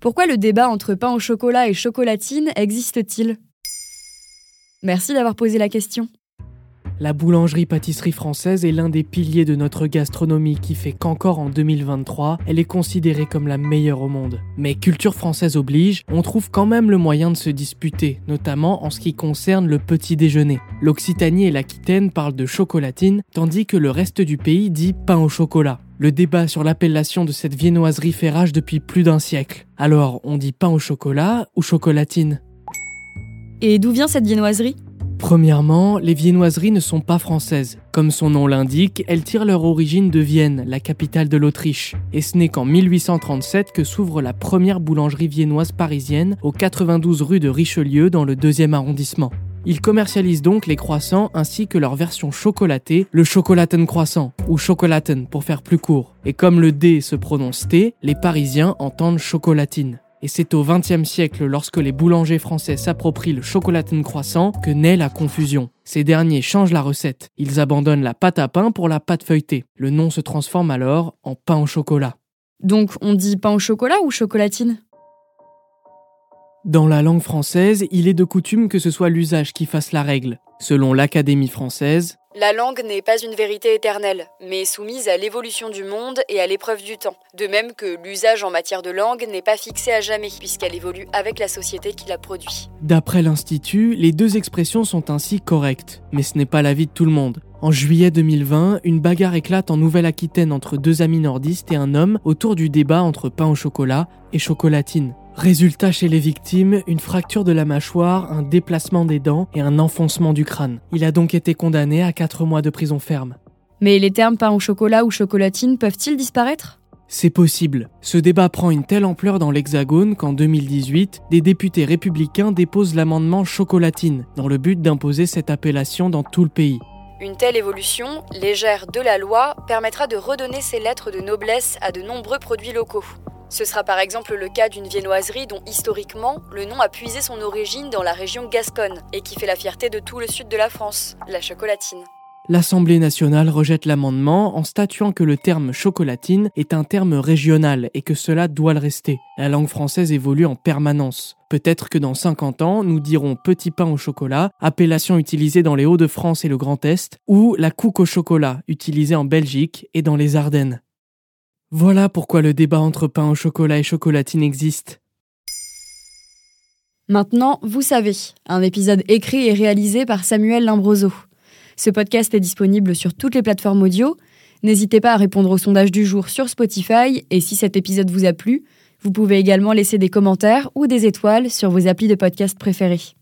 Pourquoi le débat entre pain au chocolat et chocolatine existe-t-il? Merci d'avoir posé la question. La boulangerie-pâtisserie française est l'un des piliers de notre gastronomie qui fait qu'encore en 2023, elle est considérée comme la meilleure au monde. Mais culture française oblige, on trouve quand même le moyen de se disputer, notamment en ce qui concerne le petit déjeuner. L'Occitanie et l'Aquitaine parlent de chocolatine, tandis que le reste du pays dit pain au chocolat. Le débat sur l'appellation de cette viennoiserie fait rage depuis plus d'un siècle. Alors, on dit pain au chocolat ou chocolatine? Et d'où vient cette viennoiserie? Premièrement, les viennoiseries ne sont pas françaises. Comme son nom l'indique, elles tirent leur origine de Vienne, la capitale de l'Autriche. Et ce n'est qu'en 1837 que s'ouvre la première boulangerie viennoise parisienne au 92 rue de Richelieu dans le 2e arrondissement. Ils commercialisent donc les croissants ainsi que leur version chocolatée, le chocolaten croissant, ou chocolaten pour faire plus court. Et comme le D se prononce T, les Parisiens entendent chocolatine. Et c'est au XXe siècle, lorsque les boulangers français s'approprient le chocolatin croissant, que naît la confusion. Ces derniers changent la recette. Ils abandonnent la pâte à pain pour la pâte feuilletée. Le nom se transforme alors en pain au chocolat. Donc on dit pain au chocolat ou chocolatine? Dans la langue française, il est de coutume que ce soit l'usage qui fasse la règle. Selon l'Académie française, la langue n'est pas une vérité éternelle, mais soumise à l'évolution du monde et à l'épreuve du temps. De même que l'usage en matière de langue n'est pas fixé à jamais, puisqu'elle évolue avec la société qui la produit. D'après l'Institut, les deux expressions sont ainsi correctes, mais ce n'est pas l'avis de tout le monde. En juillet 2020, une bagarre éclate en Nouvelle-Aquitaine entre deux amis nordistes et un homme autour du débat entre pain au chocolat et chocolatine. Résultat chez les victimes, une fracture de la mâchoire, un déplacement des dents et un enfoncement du crâne. Il a donc été condamné à 4 mois de prison ferme. Mais les termes pain au chocolat ou chocolatine peuvent-ils disparaître? C'est possible. Ce débat prend une telle ampleur dans l'Hexagone qu'en 2018, des députés républicains déposent l'amendement chocolatine dans le but d'imposer cette appellation dans tout le pays. Une telle évolution, légère de la loi, permettra de redonner ses lettres de noblesse à de nombreux produits locaux. Ce sera par exemple le cas d'une viennoiserie dont historiquement le nom a puisé son origine dans la région Gasconne et qui fait la fierté de tout le sud de la France, la chocolatine. L'Assemblée nationale rejette l'amendement en statuant que le terme chocolatine est un terme régional et que cela doit le rester. La langue française évolue en permanence. Peut-être que dans 50 ans, nous dirons petit pain au chocolat, appellation utilisée dans les Hauts-de-France et le Grand Est, ou la couque au chocolat, utilisée en Belgique et dans les Ardennes. Voilà pourquoi le débat entre pain au chocolat et chocolatine existe. Maintenant, vous savez, un épisode écrit et réalisé par Samuel Limbroso. Ce podcast est disponible sur toutes les plateformes audio. N'hésitez pas à répondre au sondage du jour sur Spotify et si cet épisode vous a plu, vous pouvez également laisser des commentaires ou des étoiles sur vos applis de podcast préférés.